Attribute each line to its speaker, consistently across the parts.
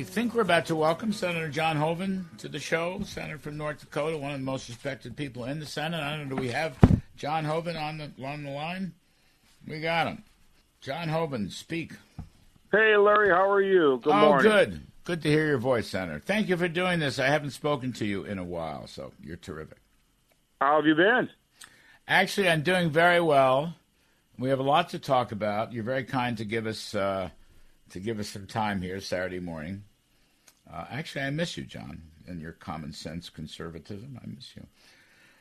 Speaker 1: I think we're about to welcome Senator John Hoeven to the show, Senator from North Dakota, one of the most respected people in the Senate. I don't know, do we have John Hoeven on the on the line? We got him. John Hoeven, speak.
Speaker 2: Hey, Larry, how are you? Good morning.
Speaker 1: oh,
Speaker 2: morning.
Speaker 1: good. Good to hear your voice, Senator. Thank you for doing this. I haven't spoken to you in a while, so you're terrific.
Speaker 2: How have you been?
Speaker 1: Actually, I'm doing very well. We have a lot to talk about. You're very kind to give us uh, to give us some time here Saturday morning. Uh, actually, I miss you, John, and your common sense conservatism. I miss you.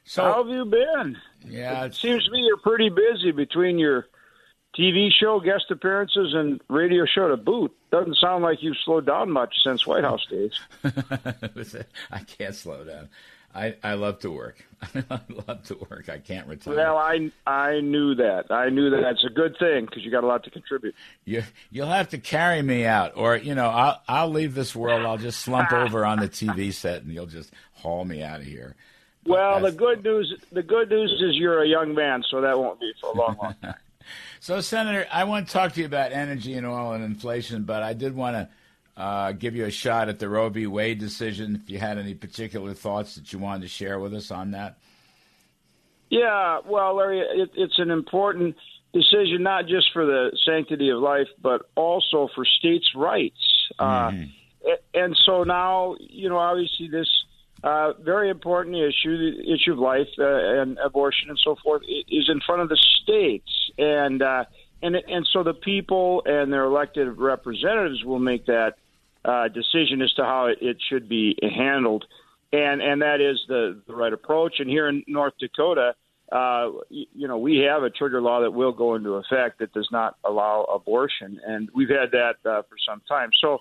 Speaker 2: So, how have you been?
Speaker 1: Yeah,
Speaker 2: it seems to me you're pretty busy between your TV show, guest appearances, and radio show to boot. Doesn't sound like you've slowed down much since White House days.
Speaker 1: I can't slow down. I, I love to work. I love to work. I can't retire.
Speaker 2: Well, I I knew that. I knew that. It's a good thing because you got a lot to contribute.
Speaker 1: You you'll have to carry me out, or you know, I'll I'll leave this world. I'll just slump over on the TV set, and you'll just haul me out of here.
Speaker 2: well, the good news the good news is you're a young man, so that won't be for a long, long time.
Speaker 1: So, Senator, I want to talk to you about energy and oil and inflation, but I did want to uh, give you a shot at the Roe v. Wade decision. If you had any particular thoughts that you wanted to share with us on that.
Speaker 2: Yeah, well, Larry, it, it's an important decision not just for the sanctity of life, but also for states' rights. Uh, mm-hmm. Uh, and so now, you know, obviously this uh, very important issue, the issue of life uh, and abortion and so forth, is in front of the states, and uh, and and so the people and their elected representatives will make that uh, decision as to how it, should be handled, and and that is the, the right approach. And here in North Dakota, uh, you know, we have a trigger law that will go into effect that does not allow abortion, and we've had that uh, for some time. So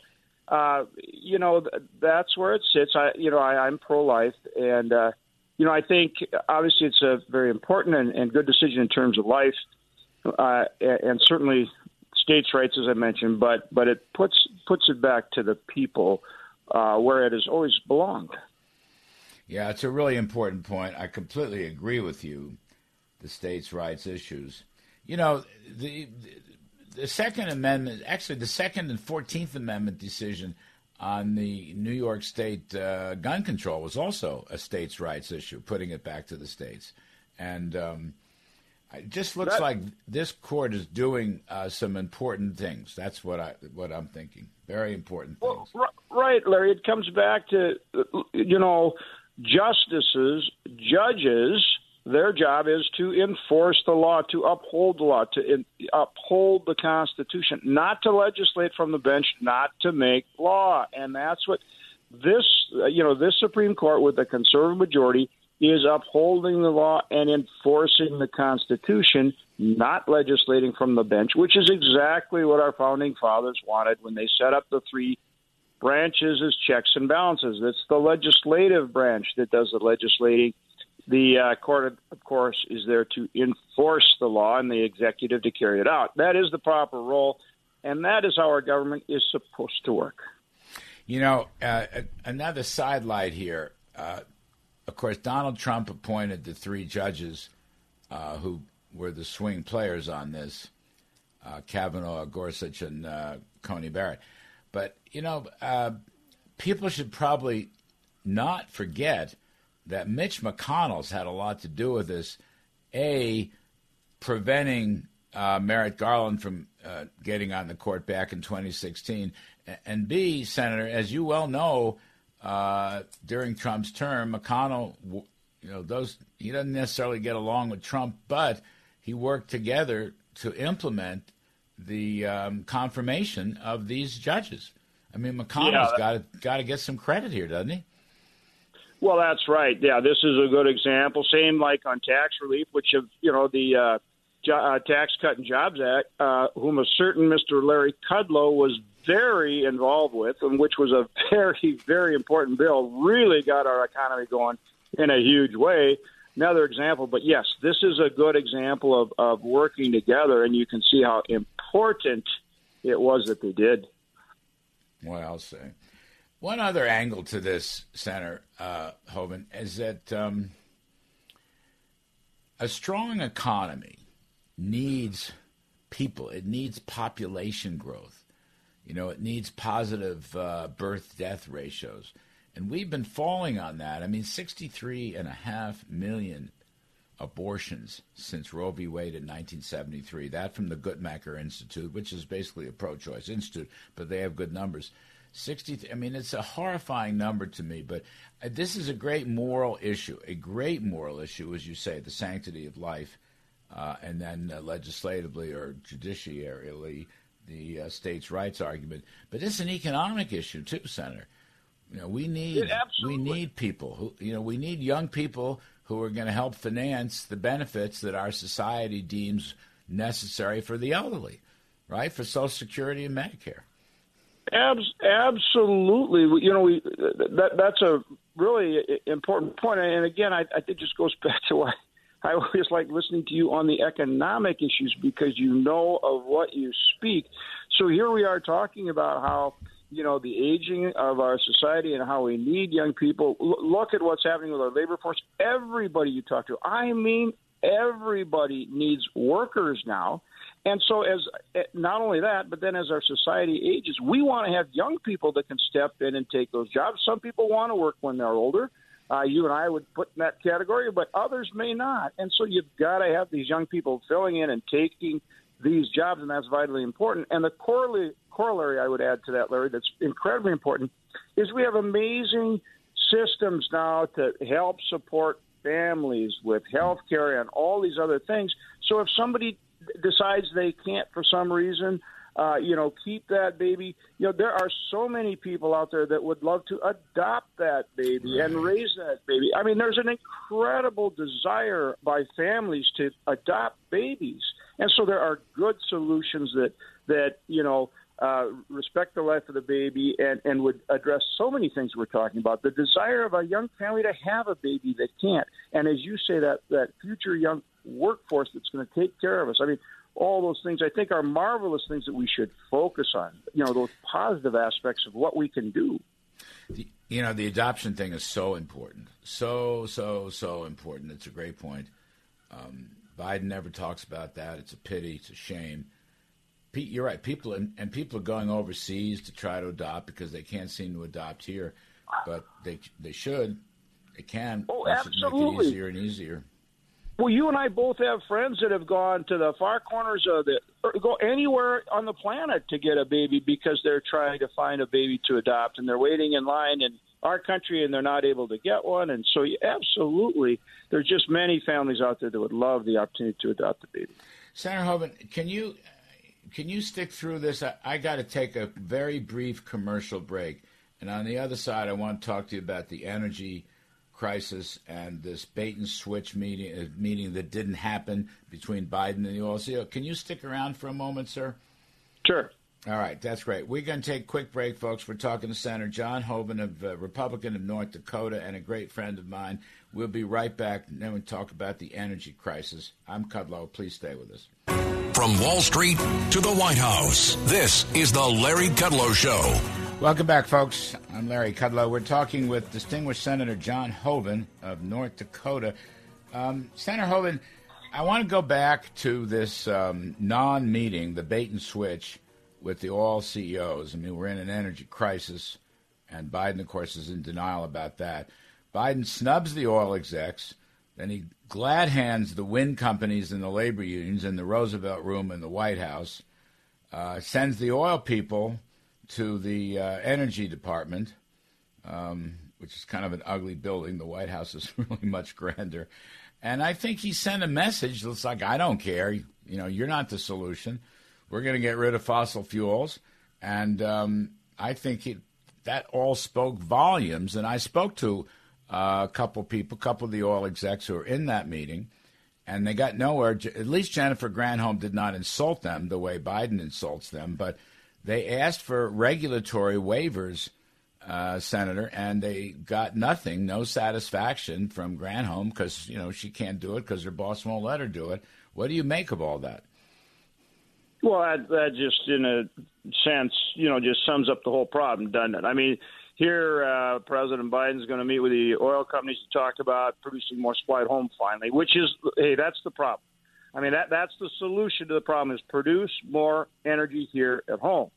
Speaker 2: uh, you know, that's where it sits. I, you know, I, I'm pro-life, and uh, you know, I think obviously it's a very important and, and good decision in terms of life, uh, and certainly states' rights, as I mentioned. But but it puts puts it back to the people uh, where it has always belonged.
Speaker 1: Yeah, it's a really important point. I completely agree with you. The states' rights issues. You know, the, the Second Amendment, actually, the Second and Fourteenth Amendment decision on the New York State uh, gun control was also a states' rights issue, putting it back to the states. And um, it just looks that, like this court is doing uh, some important things. That's what I what I'm thinking. Very important things.
Speaker 2: Well, right, Larry. It comes back to you know justices, judges their job is to enforce the law, to uphold the law, to in, uphold the Constitution, not to legislate from the bench, not to make law. And that's what this, you know, this Supreme Court with a conservative majority is upholding the law and enforcing the Constitution, not legislating from the bench, which is exactly what our founding fathers wanted when they set up the three branches as checks and balances. It's the legislative branch that does the legislating the uh, court, of course, is there to enforce the law and the executive to carry it out. That is the proper role, and that is how our government is supposed to work.
Speaker 1: You know, uh, another sidelight here. Uh, of course, Donald Trump appointed the three judges uh, who were the swing players on this uh, Kavanaugh, Gorsuch, and uh, Coney Barrett. But, you know, people should probably not forget that Mitch McConnell's had a lot to do with this. A, preventing uh, Merrick Garland from uh, getting on the court back in 2016, and B, Senator, as you well know, uh, during Trump's term, McConnell, you know, those he doesn't necessarily get along with Trump, but he worked together to implement the um, confirmation of these judges. I mean, McConnell's yeah, got to got to get some credit here, doesn't he?
Speaker 2: Well, that's right. Yeah, this is a good example. Same like on tax relief, which of you know the uh, jo- uh, Tax Cut and Jobs Act, uh, whom a certain Mr. Larry Kudlow was very involved with, and which was a very very important bill. Really got our economy going in a huge way. Another example, but yes, this is a good example of, of working together, and you can see how important it was that they did.
Speaker 1: Well, I'll say. One other angle to this, Senator uh, Hoeven, is that um, a strong economy needs people. It needs population growth. You know, it needs positive uh, birth death ratios. And we've been falling on that. I mean, 63.5 million abortions since Roe v. Wade in 1973. That from the Guttmacher Institute, which is basically a pro choice institute, but they have good numbers. 60, I mean, it's a horrifying number to me, but uh, this is a great moral issue, a great moral issue, as you say, the sanctity of life, uh, and then uh, legislatively or judiciarily, the uh, states' rights argument. But it's an economic issue too, Senator. You know, we need we need people who you know we need young people who are going to help finance the benefits that our society deems necessary for the elderly, right? For Social Security and Medicare.
Speaker 2: Abs- absolutely. You know, we that that's a really important point. And again, I, I think just goes back to why I always like listening to you on the economic issues because you know of what you speak. So here we are talking about how you know the aging of our society and how we need young people. L- look at what's happening with our labor force. Everybody you talk to, I mean, everybody needs workers now. And so, as eh, not only that, but then as our society ages, we want to have young people that can step in and take those jobs. Some people want to work when they're older. Uh, you and I would put in that category, but others may not. And so, you've got to have these young people filling in and taking these jobs, and that's vitally important. And the corollary, corollary I would add to that, Larry, that's incredibly important, is we have amazing systems now to help support families with health care and all these other things. So if somebody decides they can't for some reason, uh, you know, keep that baby. You know, there are so many people out there that would love to adopt that baby and raise that baby. I mean, there's an incredible desire by families to adopt babies, and so there are good solutions that that you know uh, respect the life of the baby and, and would address so many things we're talking about. The desire of a young family to have a baby that can't, and as you say, that that future young workforce that's going to take care of us. I mean, all those things I think are marvelous things that we should focus on. You know, those positive aspects of what we can do.
Speaker 1: The, you know, the adoption thing is so important, so so so important. It's a great point. Um, Biden never talks about that. It's a pity. It's a shame. Pete, you're right. People and, and people are going overseas to try to adopt because they can't seem to adopt here, but they they should. They can.
Speaker 2: Oh, absolutely.
Speaker 1: Make it easier and easier.
Speaker 2: Well, you and I both have friends that have gone to the far corners of the go anywhere on the planet to get a baby because they're trying to find a baby to adopt and they're waiting in line in our country and they're not able to get one. And so, you, absolutely, there's just many families out there that would love the opportunity to adopt a baby.
Speaker 1: Senator Hoeven, can you can you stick through this? I, I got to take a very brief commercial break, and on the other side, I want to talk to you about the energy crisis and this bait and switch meeting uh, meeting that didn't happen between Biden and the oil CEO. Can you stick around for a moment, sir?
Speaker 2: Sure.
Speaker 1: All right, that's great. We're going to take a quick break, folks. We're talking to Senator John Hoeven, of uh, Republican of North Dakota, and a great friend of mine. We'll be right back, and then we'll talk about the energy crisis. I'm Kudlow. Please stay with us.
Speaker 3: From Wall Street to the White House, this is the Larry Kudlow Show.
Speaker 1: Welcome back, folks. I'm Larry Kudlow. We're talking with distinguished Senator John Hoeven of North Dakota. Um, Senator Hoeven, I want to go back to this um, non meeting, the bait and switch with the oil CEOs. I mean, we're in an energy crisis, and Biden, of course, is in denial about that. Biden snubs the oil execs, then he glad hands the wind companies and the labor unions in the Roosevelt Room in the White House, uh, sends the oil people to the uh, Energy Department, um, which is kind of an ugly building. The White House is really much grander. And I think he sent a message that's like, I don't care. You know, you're not the solution. We're going to get rid of fossil fuels. And um, I think he, that all spoke volumes. And I spoke to uh, a couple people, a couple of the oil execs who were in that meeting, and they got nowhere. At least Jennifer Granholm did not insult them the way Biden insults them, but they asked for regulatory waivers, uh, Senator, and they got nothing, no satisfaction from Granholm because you know she can't do it because her boss won't let her do it. What do you make of all that?
Speaker 2: Well, that, that just, in a sense, you know, just sums up the whole problem, doesn't it? I mean, here, uh, President Biden's going to meet with the oil companies to talk about producing more supply at home finally, which is, hey, that's the problem. I mean, that that's the solution to the problem is produce more energy here at home.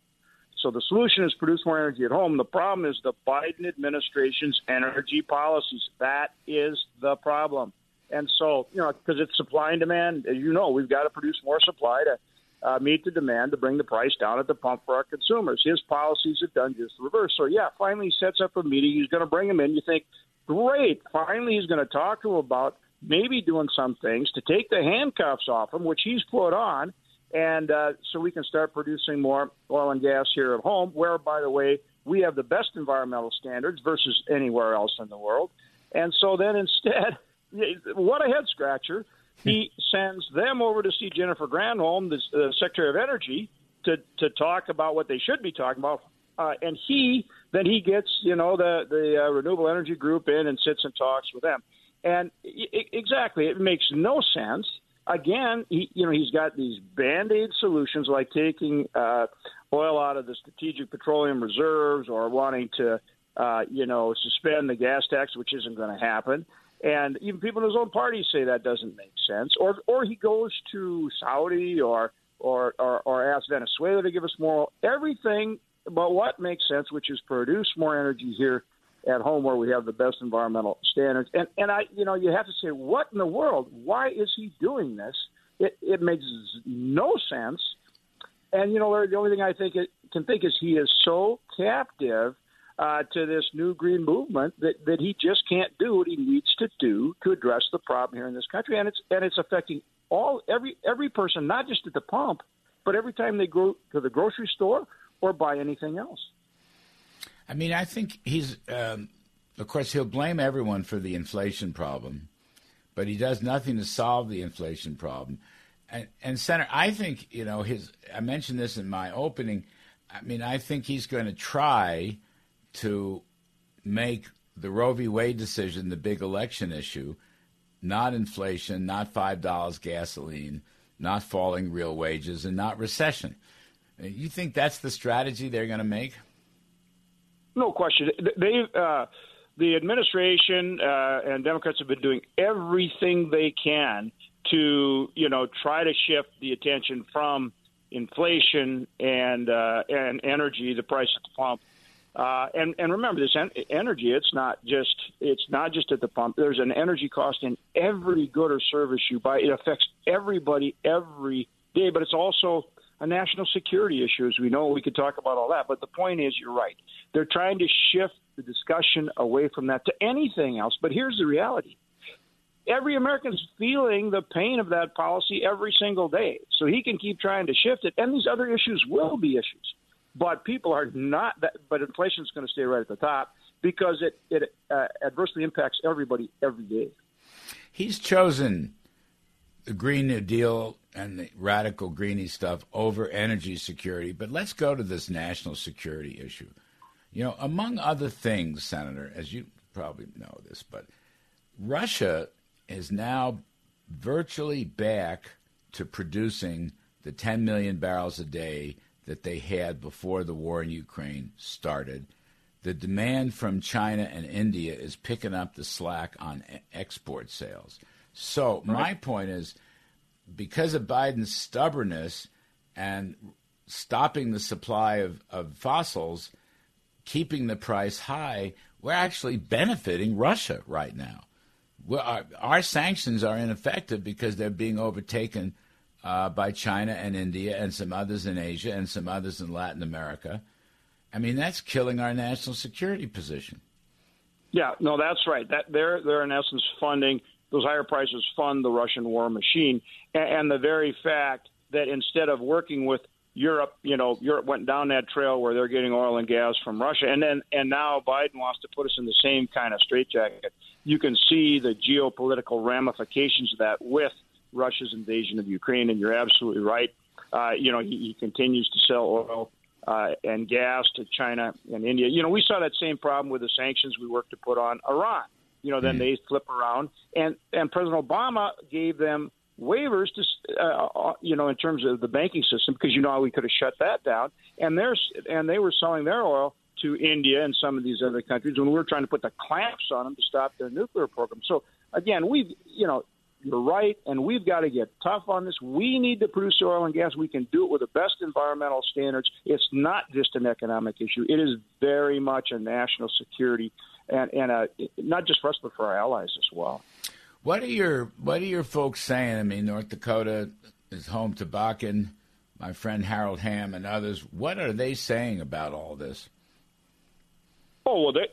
Speaker 2: So the solution is produce more energy at home. The problem is the Biden administration's energy policies. That is the problem. And so, you know, because it's supply and demand, as you know, we've got to produce more supply to uh, meet the demand to bring the price down at the pump for our consumers. His policies have done just the reverse. So, yeah, finally he sets up a meeting. He's going to bring him in. You think, great, finally he's going to talk to him about maybe doing some things to take the handcuffs off him, which he's put on, and uh, so we can start producing more oil and gas here at home, where, by the way, we have the best environmental standards versus anywhere else in the world. And so then instead, what a head scratcher he sends them over to see Jennifer Granholm, the Secretary of Energy, to to talk about what they should be talking about. Uh, and he then he gets you know the the uh, renewable energy group in and sits and talks with them. And I- exactly, it makes no sense. Again, he, you know, he's got these band aid solutions like taking uh, oil out of the strategic petroleum reserves or wanting to, uh, you know, suspend the gas tax, which isn't going to happen. And even people in his own party say that doesn't make sense. Or or he goes to Saudi or or or, or asks Venezuela to give us more. Everything but what makes sense, which is produce more energy here at home where we have the best environmental standards. And and I you know you have to say what in the world? Why is he doing this? It it makes no sense. And you know Larry, the only thing I think it can think is he is so captive uh, to this new green movement that, that he just can't do what he needs to do to address the problem here in this country, and it's and it's affecting all every every person, not just at the pump, but every time they go to the grocery store or buy anything else.
Speaker 1: I mean, I think he's, um, of course, he'll blame everyone for the inflation problem, but he does nothing to solve the inflation problem. And, and Senator, I think you know his. I mentioned this in my opening. I mean, I think he's going to try to make the Roe v. Wade decision the big election issue, not inflation, not $5 gasoline, not falling real wages, and not recession. You think that's the strategy they're going to make?
Speaker 2: No question. They, uh, the administration uh, and Democrats have been doing everything they can to, you know, try to shift the attention from inflation and uh, and energy, the price at the pump, uh, and and remember this en- energy. It's not just it's not just at the pump. There's an energy cost in every good or service you buy. It affects everybody every day. But it's also a national security issue, as we know. We could talk about all that. But the point is, you're right. They're trying to shift the discussion away from that to anything else. But here's the reality. Every American's feeling the pain of that policy every single day. So he can keep trying to shift it, and these other issues will be issues but people are not that. But inflation is going to stay right at the top because it it uh, adversely impacts everybody every day.
Speaker 1: He's chosen the Green New Deal and the radical greeny stuff over energy security. But let's go to this national security issue. You know, among other things, Senator, as you probably know this, but Russia is now virtually back to producing the 10 million barrels a day that they had before the war in Ukraine started. The demand from China and India is picking up the slack on export sales. So, my point is because of Biden's stubbornness and stopping the supply of, of fossils, keeping the price high, we're actually benefiting Russia right now. Our, our, sanctions are ineffective because they're being overtaken uh, by China and India and some others in Asia and some others in Latin America. I mean, that's killing our national security position.
Speaker 2: Yeah, no, that's right. That they're they're in essence funding those higher prices fund the Russian war machine, and, the very fact that instead of working with Europe, you know, Europe went down that trail where they're getting oil and gas from Russia, and then and now Biden wants to put us in the same kind of straitjacket. You can see the geopolitical ramifications of that with Russia's invasion of Ukraine, and you're absolutely right. Uh, you know, he, he continues to sell oil uh, and gas to China and India. You know, we saw that same problem with the sanctions we worked to put on Iran. You know, then mm they flip around, and and President Obama gave them waivers to, uh, uh, you know, in terms of the banking system, because you know how we could have shut that down, and there's and they were selling their oil to India and some of these other countries when we were trying to put the clamps on them to stop their nuclear program. So again, we've you know, you're right, and we've got to get tough on this. We need to produce oil and gas. We can do it with the best environmental standards. It's not just an economic issue; it is very much a national security and and a, not just for us, but for our allies as well.
Speaker 1: What are your What are your folks saying? I mean, North Dakota is home to Bakken. My friend Harold Hamm and others. What are they saying about all this?
Speaker 2: Oh well, they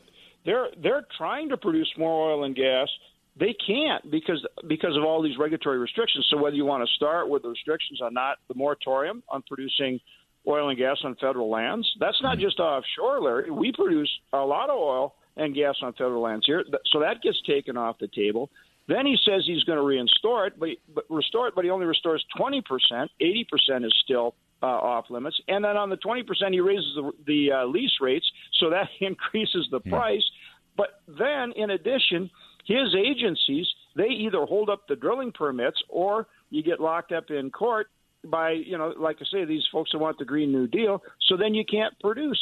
Speaker 2: they're they're trying to produce more oil and gas they can't because because of all these regulatory restrictions. So whether you want to start with the restrictions on not the moratorium on producing oil and gas on federal lands, that's not mm-hmm. just offshore, Larry. We produce a lot of oil and gas on federal lands here, so that gets taken off the table. Then he says he's going to reinstore it, but, but restore it, but he only restores twenty percent. Eighty percent is still uh, off limits, and then on the twenty percent, he raises the, the uh, lease rates, so that increases the price. But then, in addition, his agencies they either hold up the drilling permits or you get locked up in court by you know like I say these folks that want the Green New Deal. So then you can't produce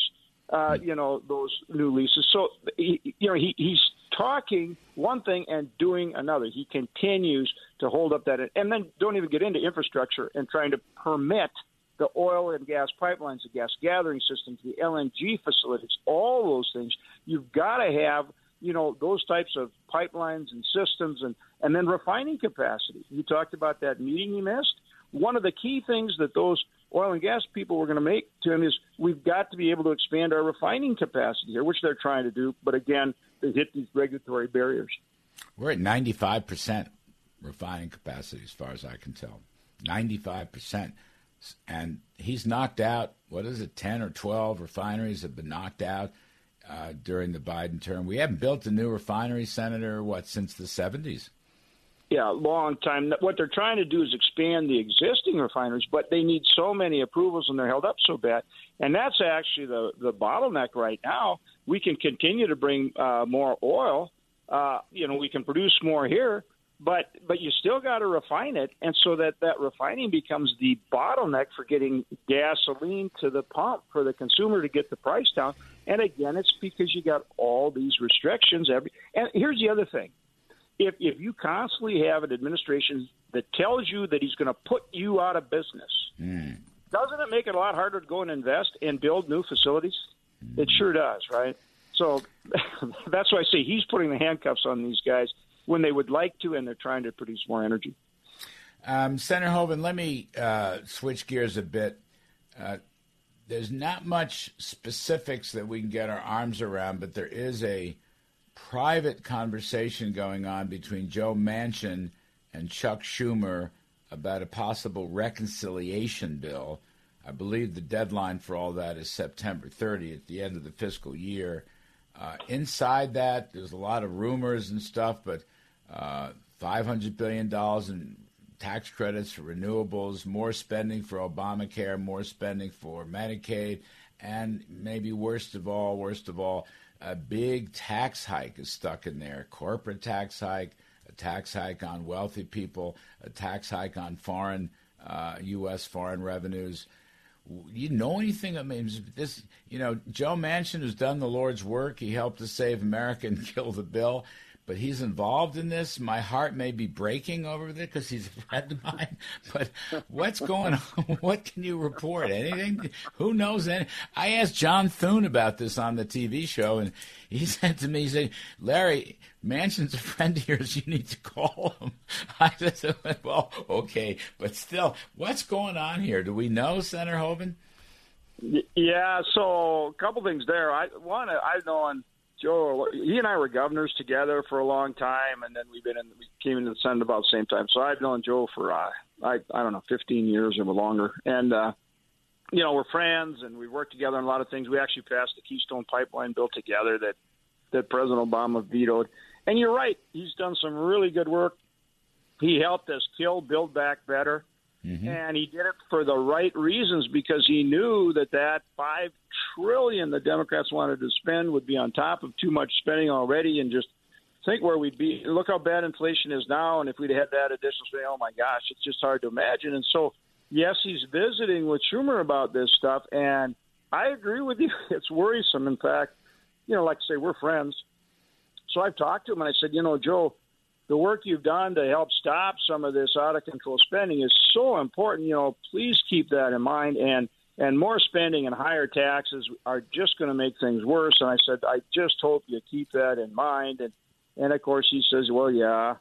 Speaker 2: uh, you know those new leases. So he, you know he, he's talking one thing and doing another. He continues to hold up that and then don't even get into infrastructure and trying to permit the oil and gas pipelines, the gas gathering systems, the LNG facilities, all those things. You've got to have you know those types of pipelines and systems and and then refining capacity. You talked about that meeting he missed. One of the key things that those oil and gas people were going to make to him is we've got to be able to expand our refining capacity here, which they're trying to do. But again, they hit these regulatory barriers.
Speaker 1: We're at 95% refining capacity, as far as I can tell. 95%. And he's knocked out, what is it, 10 or 12 refineries have been knocked out uh, during the Biden term. We haven't built a new refinery, Senator, what, since the 70s?
Speaker 2: Yeah, long time. What they're trying to do is expand the existing refineries, but they need so many approvals and they're held up so bad. And that's actually the the bottleneck right now. We can continue to bring uh, more oil. Uh, you know, we can produce more here, but but you still got to refine it, and so that that refining becomes the bottleneck for getting gasoline to the pump for the consumer to get the price down. And again, it's because you got all these restrictions. Every and here's the other thing: if if you constantly have an administration that tells you that he's going to put you out of business, mm. doesn't it make it a lot harder to go and invest and build new facilities? Mm. It sure does, right? So that's why I say he's putting the handcuffs on these guys when they would like to, and they're trying to produce more energy.
Speaker 1: Um, Senator Hoeven, let me uh, switch gears a bit. Uh, there's not much specifics that we can get our arms around, but there is a private conversation going on between Joe Manchin and Chuck Schumer about a possible reconciliation bill. I believe the deadline for all that is September 30, at the end of the fiscal year. Uh, inside that, there's a lot of rumors and stuff, but uh, $500 billion in tax credits for renewables, more spending for Obamacare, more spending for Medicaid, and maybe worst of all, worst of all, a big tax hike is stuck in there. Corporate tax hike, a tax hike on wealthy people, a tax hike on foreign uh, U.S. foreign revenues. You know anything? I mean, this, you know, Joe Manchin has done the Lord's work. He helped to save America and kill the bill but he's involved in this. My heart may be breaking over this because he's a friend of mine. But what's going on? What can you report? Anything? Who knows? Any? I asked John Thune about this on the TV show, and he said to me, "He said, Larry, Manchin's a friend of yours. You need to call him." I said, "Well, okay, but still, what's going on here? Do we know, Senator Hoeven?"
Speaker 2: Yeah. So a couple things there. I one, I've known Joe, he and I were governors together for a long time, and then we've been in, we came into the Senate about the same time. So I've known Joe for uh, I I don't know, 15 years or longer, and uh, you know we're friends and we worked together on a lot of things. We actually passed the Keystone Pipeline bill together that that President Obama vetoed. And you're right, he's done some really good work. He helped us kill Build Back Better. Mm-hmm. And he did it for the right reasons because he knew that that five trillion the Democrats wanted to spend would be on top of too much spending already, and just think where we'd be. Look how bad inflation is now, and if we'd had that additional spending, oh my gosh, it's just hard to imagine. And so, yes, he's visiting with Schumer about this stuff, and I agree with you. It's worrisome. In fact, you know, like I say, we're friends. So I've talked to him and I said, you know, Joe, the work you've done to help stop some of this out of control spending is so important. You know, please keep that in mind. And and more spending and higher taxes are just going to make things worse. And I said, I just hope you keep that in mind. And and of course he says, well, yeah,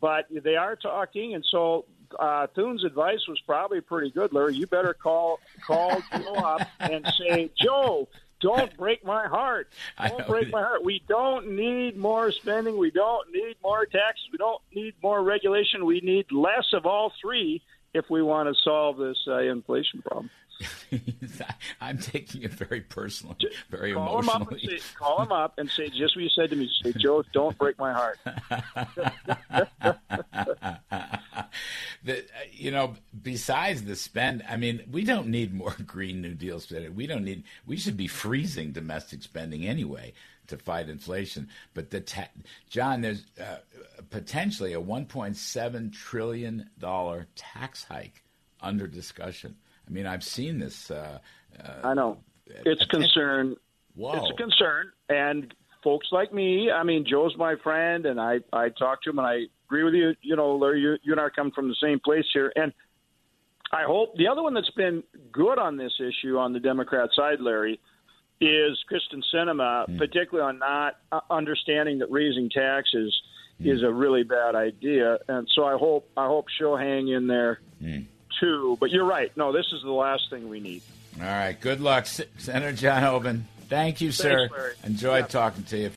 Speaker 2: but they are talking, and so uh, Thune's advice was probably pretty good, Larry. You better call call Joe up and say, Joe, don't my heart. Don't break my heart. We don't need more spending. We don't need more taxes. We don't need more regulation. We need less of all three if we want to solve this uh, inflation problem.
Speaker 1: I'm taking it very personally, very
Speaker 2: call
Speaker 1: emotionally.
Speaker 2: Him say, call him up and say just what you said to me. Say, Joe, don't break my heart.
Speaker 1: the, you know, besides the spend, I mean, we don't need more Green New Deal spending. We don't need. We should be freezing domestic spending anyway to fight inflation. But the ta- John, there's uh, potentially a 1.7 trillion dollar tax hike under discussion. I mean, I've seen this. Uh,
Speaker 2: uh, I know it's a concern.
Speaker 1: Whoa.
Speaker 2: It's a concern, and folks like me. I mean, Joe's my friend, and I I talk to him, and I agree with you. You know, Larry, you, you and I coming from the same place here, and I hope the other one that's been good on this issue on the Democrat side, Larry, is Kyrsten Sinema, mm. particularly on not uh, understanding that raising taxes mm. is a really bad idea, and so I hope I hope she'll hang in there. Mm too. But you're right. No, this is the last thing we need.
Speaker 1: All right. Good luck, Senator John Hoeven. Thank you, sir.
Speaker 2: Thanks,
Speaker 1: Enjoyed
Speaker 2: yeah.
Speaker 1: talking to you.